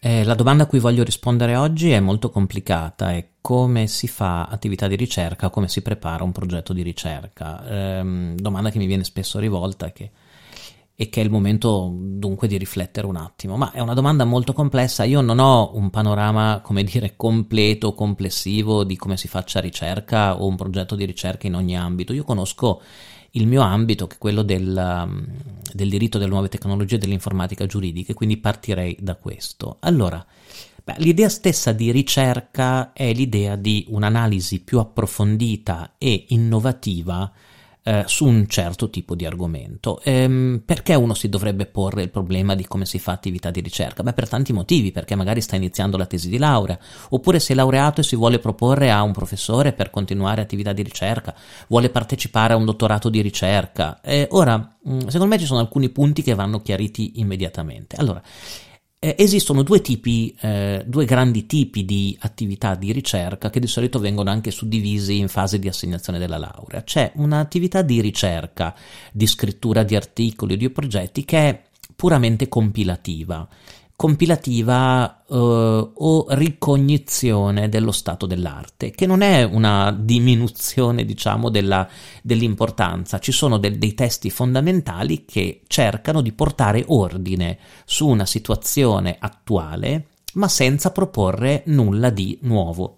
Eh, la domanda a cui voglio rispondere oggi è molto complicata, è come si fa attività di ricerca, come si prepara un progetto di ricerca. Eh, domanda che mi viene spesso rivolta che, e che è il momento dunque di riflettere un attimo. Ma è una domanda molto complessa, io non ho un panorama, come dire, completo, complessivo di come si faccia ricerca o un progetto di ricerca in ogni ambito. Io conosco il mio ambito, che è quello del, um, del diritto delle nuove tecnologie e dell'informatica giuridica, quindi partirei da questo. Allora, beh, l'idea stessa di ricerca è l'idea di un'analisi più approfondita e innovativa eh, su un certo tipo di argomento. Ehm, perché uno si dovrebbe porre il problema di come si fa attività di ricerca? Beh, per tanti motivi, perché magari sta iniziando la tesi di laurea, oppure si è laureato e si vuole proporre a un professore per continuare attività di ricerca, vuole partecipare a un dottorato di ricerca. Eh, ora, mm, secondo me ci sono alcuni punti che vanno chiariti immediatamente. Allora, eh, esistono due tipi, eh, due grandi tipi di attività di ricerca che di solito vengono anche suddivisi in fase di assegnazione della laurea. C'è un'attività di ricerca, di scrittura di articoli o di progetti che è puramente compilativa compilativa eh, o ricognizione dello stato dell'arte, che non è una diminuzione, diciamo, della, dell'importanza. Ci sono de- dei testi fondamentali che cercano di portare ordine su una situazione attuale, ma senza proporre nulla di nuovo.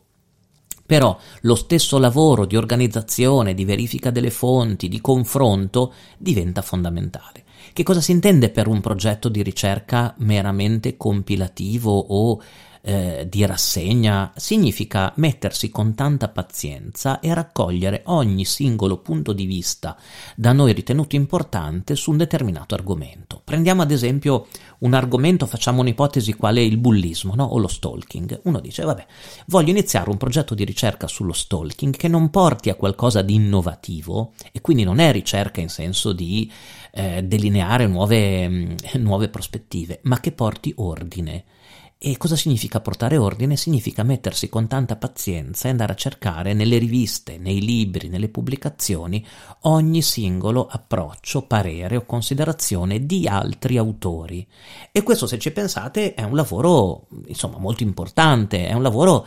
Però lo stesso lavoro di organizzazione, di verifica delle fonti, di confronto diventa fondamentale. Che cosa si intende per un progetto di ricerca meramente compilativo o eh, di rassegna? Significa mettersi con tanta pazienza e raccogliere ogni singolo punto di vista da noi ritenuto importante su un determinato argomento. Prendiamo ad esempio un argomento, facciamo un'ipotesi quale il bullismo no? o lo stalking. Uno dice, vabbè, voglio iniziare un progetto di ricerca sullo stalking che non porti a qualcosa di innovativo e quindi non è ricerca in senso di eh, delineare nuove, mm, nuove prospettive, ma che porti ordine. E cosa significa portare ordine? Significa mettersi con tanta pazienza e andare a cercare nelle riviste, nei libri, nelle pubblicazioni ogni singolo approccio, parere o considerazione di altri autori. E questo, se ci pensate, è un lavoro, insomma, molto importante, è un lavoro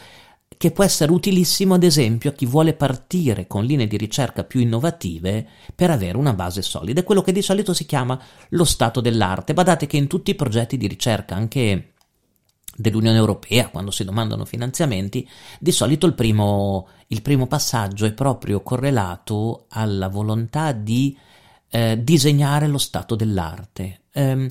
che può essere utilissimo ad esempio a chi vuole partire con linee di ricerca più innovative per avere una base solida. È quello che di solito si chiama lo stato dell'arte. Badate che in tutti i progetti di ricerca, anche dell'Unione Europea, quando si domandano finanziamenti, di solito il primo, il primo passaggio è proprio correlato alla volontà di eh, disegnare lo stato dell'arte. Um,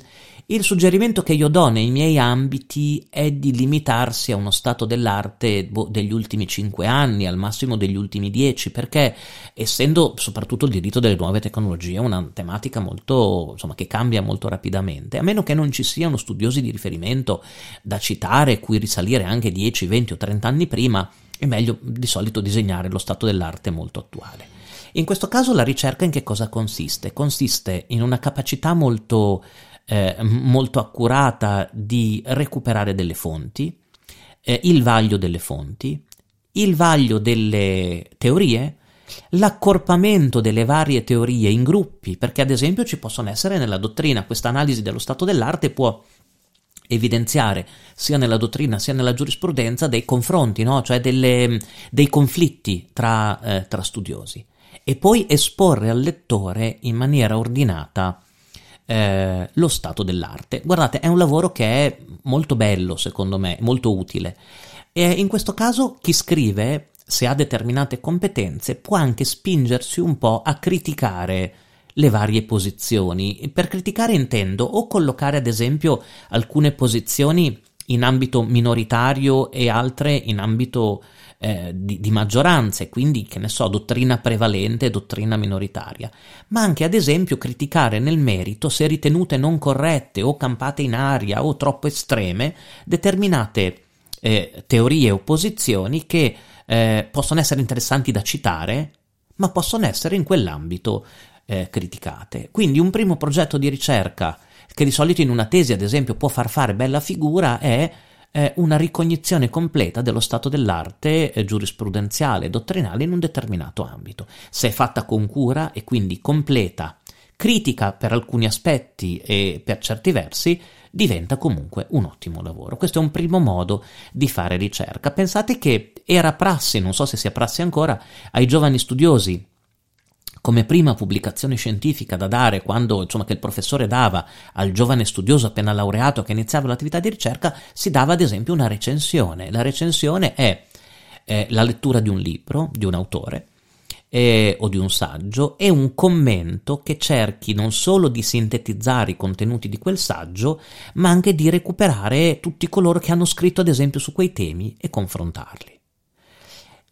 il suggerimento che io do nei miei ambiti è di limitarsi a uno stato dell'arte boh, degli ultimi cinque anni, al massimo degli ultimi dieci, perché essendo soprattutto il diritto delle nuove tecnologie una tematica molto, insomma, che cambia molto rapidamente, a meno che non ci siano studiosi di riferimento da citare, cui risalire anche 10, 20 o 30 anni prima, è meglio di solito disegnare lo stato dell'arte molto attuale. In questo caso la ricerca in che cosa consiste? Consiste in una capacità molto eh, molto accurata di recuperare delle fonti, eh, il vaglio delle fonti, il vaglio delle teorie, l'accorpamento delle varie teorie in gruppi, perché ad esempio ci possono essere nella dottrina, questa analisi dello stato dell'arte può evidenziare sia nella dottrina sia nella giurisprudenza dei confronti, no? cioè delle, dei conflitti tra, eh, tra studiosi, e poi esporre al lettore in maniera ordinata eh, lo stato dell'arte. Guardate, è un lavoro che è molto bello, secondo me, molto utile. E in questo caso chi scrive, se ha determinate competenze, può anche spingersi un po' a criticare le varie posizioni. Per criticare intendo o collocare ad esempio alcune posizioni in ambito minoritario e altre in ambito eh, di, di maggioranze, quindi che ne so, dottrina prevalente e dottrina minoritaria, ma anche ad esempio criticare nel merito se ritenute non corrette o campate in aria o troppo estreme determinate eh, teorie o posizioni che eh, possono essere interessanti da citare, ma possono essere in quell'ambito eh, criticate. Quindi un primo progetto di ricerca che di solito in una tesi, ad esempio, può far fare bella figura è eh, una ricognizione completa dello stato dell'arte eh, giurisprudenziale e dottrinale in un determinato ambito. Se è fatta con cura e quindi completa, critica per alcuni aspetti e per certi versi, diventa comunque un ottimo lavoro. Questo è un primo modo di fare ricerca. Pensate che era prassi, non so se sia prassi ancora, ai giovani studiosi come prima pubblicazione scientifica da dare quando insomma che il professore dava al giovane studioso appena laureato che iniziava l'attività di ricerca si dava ad esempio una recensione la recensione è eh, la lettura di un libro di un autore eh, o di un saggio e un commento che cerchi non solo di sintetizzare i contenuti di quel saggio, ma anche di recuperare tutti coloro che hanno scritto ad esempio su quei temi e confrontarli.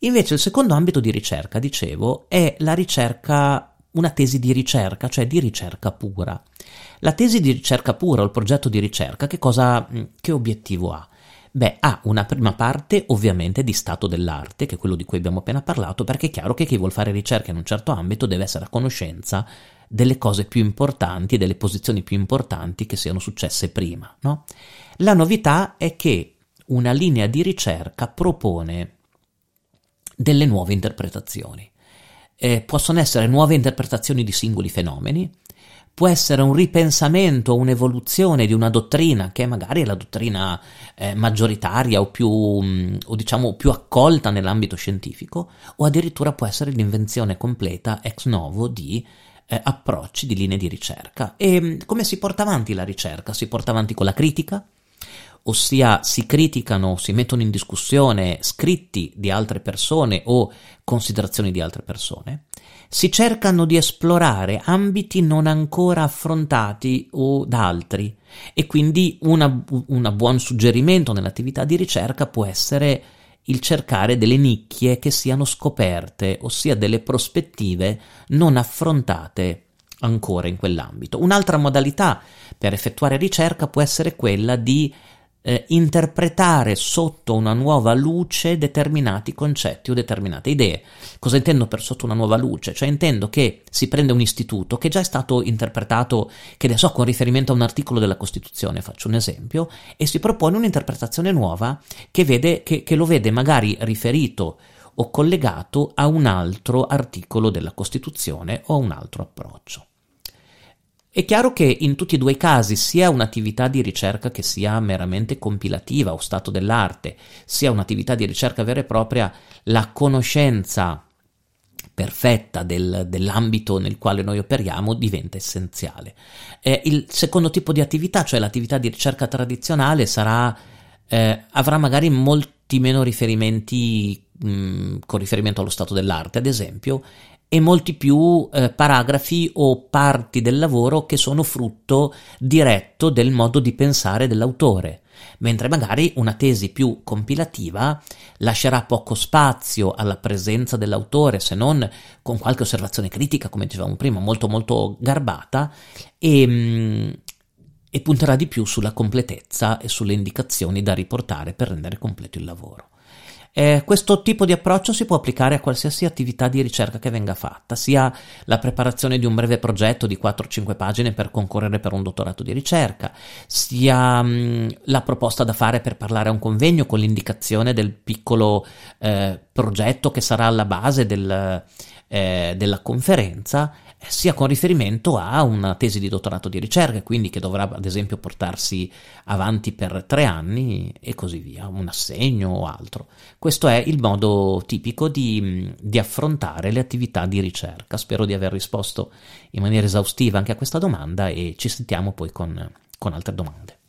Invece il secondo ambito di ricerca, dicevo, è la ricerca, una tesi di ricerca, cioè di ricerca pura. La tesi di ricerca pura o il progetto di ricerca che cosa, che obiettivo ha? Beh, ha una prima parte ovviamente di stato dell'arte, che è quello di cui abbiamo appena parlato, perché è chiaro che chi vuole fare ricerca in un certo ambito deve essere a conoscenza delle cose più importanti e delle posizioni più importanti che siano successe prima. No? La novità è che una linea di ricerca propone delle nuove interpretazioni. Eh, possono essere nuove interpretazioni di singoli fenomeni, può essere un ripensamento, un'evoluzione di una dottrina che magari è la dottrina eh, maggioritaria o più, mm, o diciamo più accolta nell'ambito scientifico, o addirittura può essere l'invenzione completa ex novo di eh, approcci, di linee di ricerca. E mm, come si porta avanti la ricerca? Si porta avanti con la critica, ossia si criticano, si mettono in discussione scritti di altre persone o considerazioni di altre persone, si cercano di esplorare ambiti non ancora affrontati o da altri e quindi un buon suggerimento nell'attività di ricerca può essere il cercare delle nicchie che siano scoperte, ossia delle prospettive non affrontate ancora in quell'ambito. Un'altra modalità per effettuare ricerca può essere quella di eh, interpretare sotto una nuova luce determinati concetti o determinate idee. Cosa intendo per sotto una nuova luce? Cioè intendo che si prende un istituto che già è stato interpretato, che ne so, con riferimento a un articolo della Costituzione, faccio un esempio, e si propone un'interpretazione nuova che, vede, che, che lo vede magari riferito o collegato a un altro articolo della Costituzione o a un altro approccio. È chiaro che in tutti e due i casi, sia un'attività di ricerca che sia meramente compilativa o stato dell'arte, sia un'attività di ricerca vera e propria, la conoscenza perfetta del, dell'ambito nel quale noi operiamo diventa essenziale. Eh, il secondo tipo di attività, cioè l'attività di ricerca tradizionale, sarà, eh, avrà magari molti meno riferimenti mh, con riferimento allo stato dell'arte, ad esempio, e molti più eh, paragrafi o parti del lavoro che sono frutto diretto del modo di pensare dell'autore, mentre magari una tesi più compilativa lascerà poco spazio alla presenza dell'autore se non con qualche osservazione critica, come dicevamo prima, molto molto garbata e, mm, e punterà di più sulla completezza e sulle indicazioni da riportare per rendere completo il lavoro. Eh, questo tipo di approccio si può applicare a qualsiasi attività di ricerca che venga fatta, sia la preparazione di un breve progetto di 4-5 pagine per concorrere per un dottorato di ricerca, sia mh, mm, la proposta da fare per parlare a un convegno con l'indicazione del piccolo eh, progetto che sarà alla base del, eh, della conferenza sia con riferimento a una tesi di dottorato di ricerca, quindi che dovrà ad esempio portarsi avanti per tre anni e così via, un assegno o altro. Questo è il modo tipico di, di affrontare le attività di ricerca. Spero di aver risposto in maniera esaustiva anche a questa domanda e ci sentiamo poi con, con altre domande.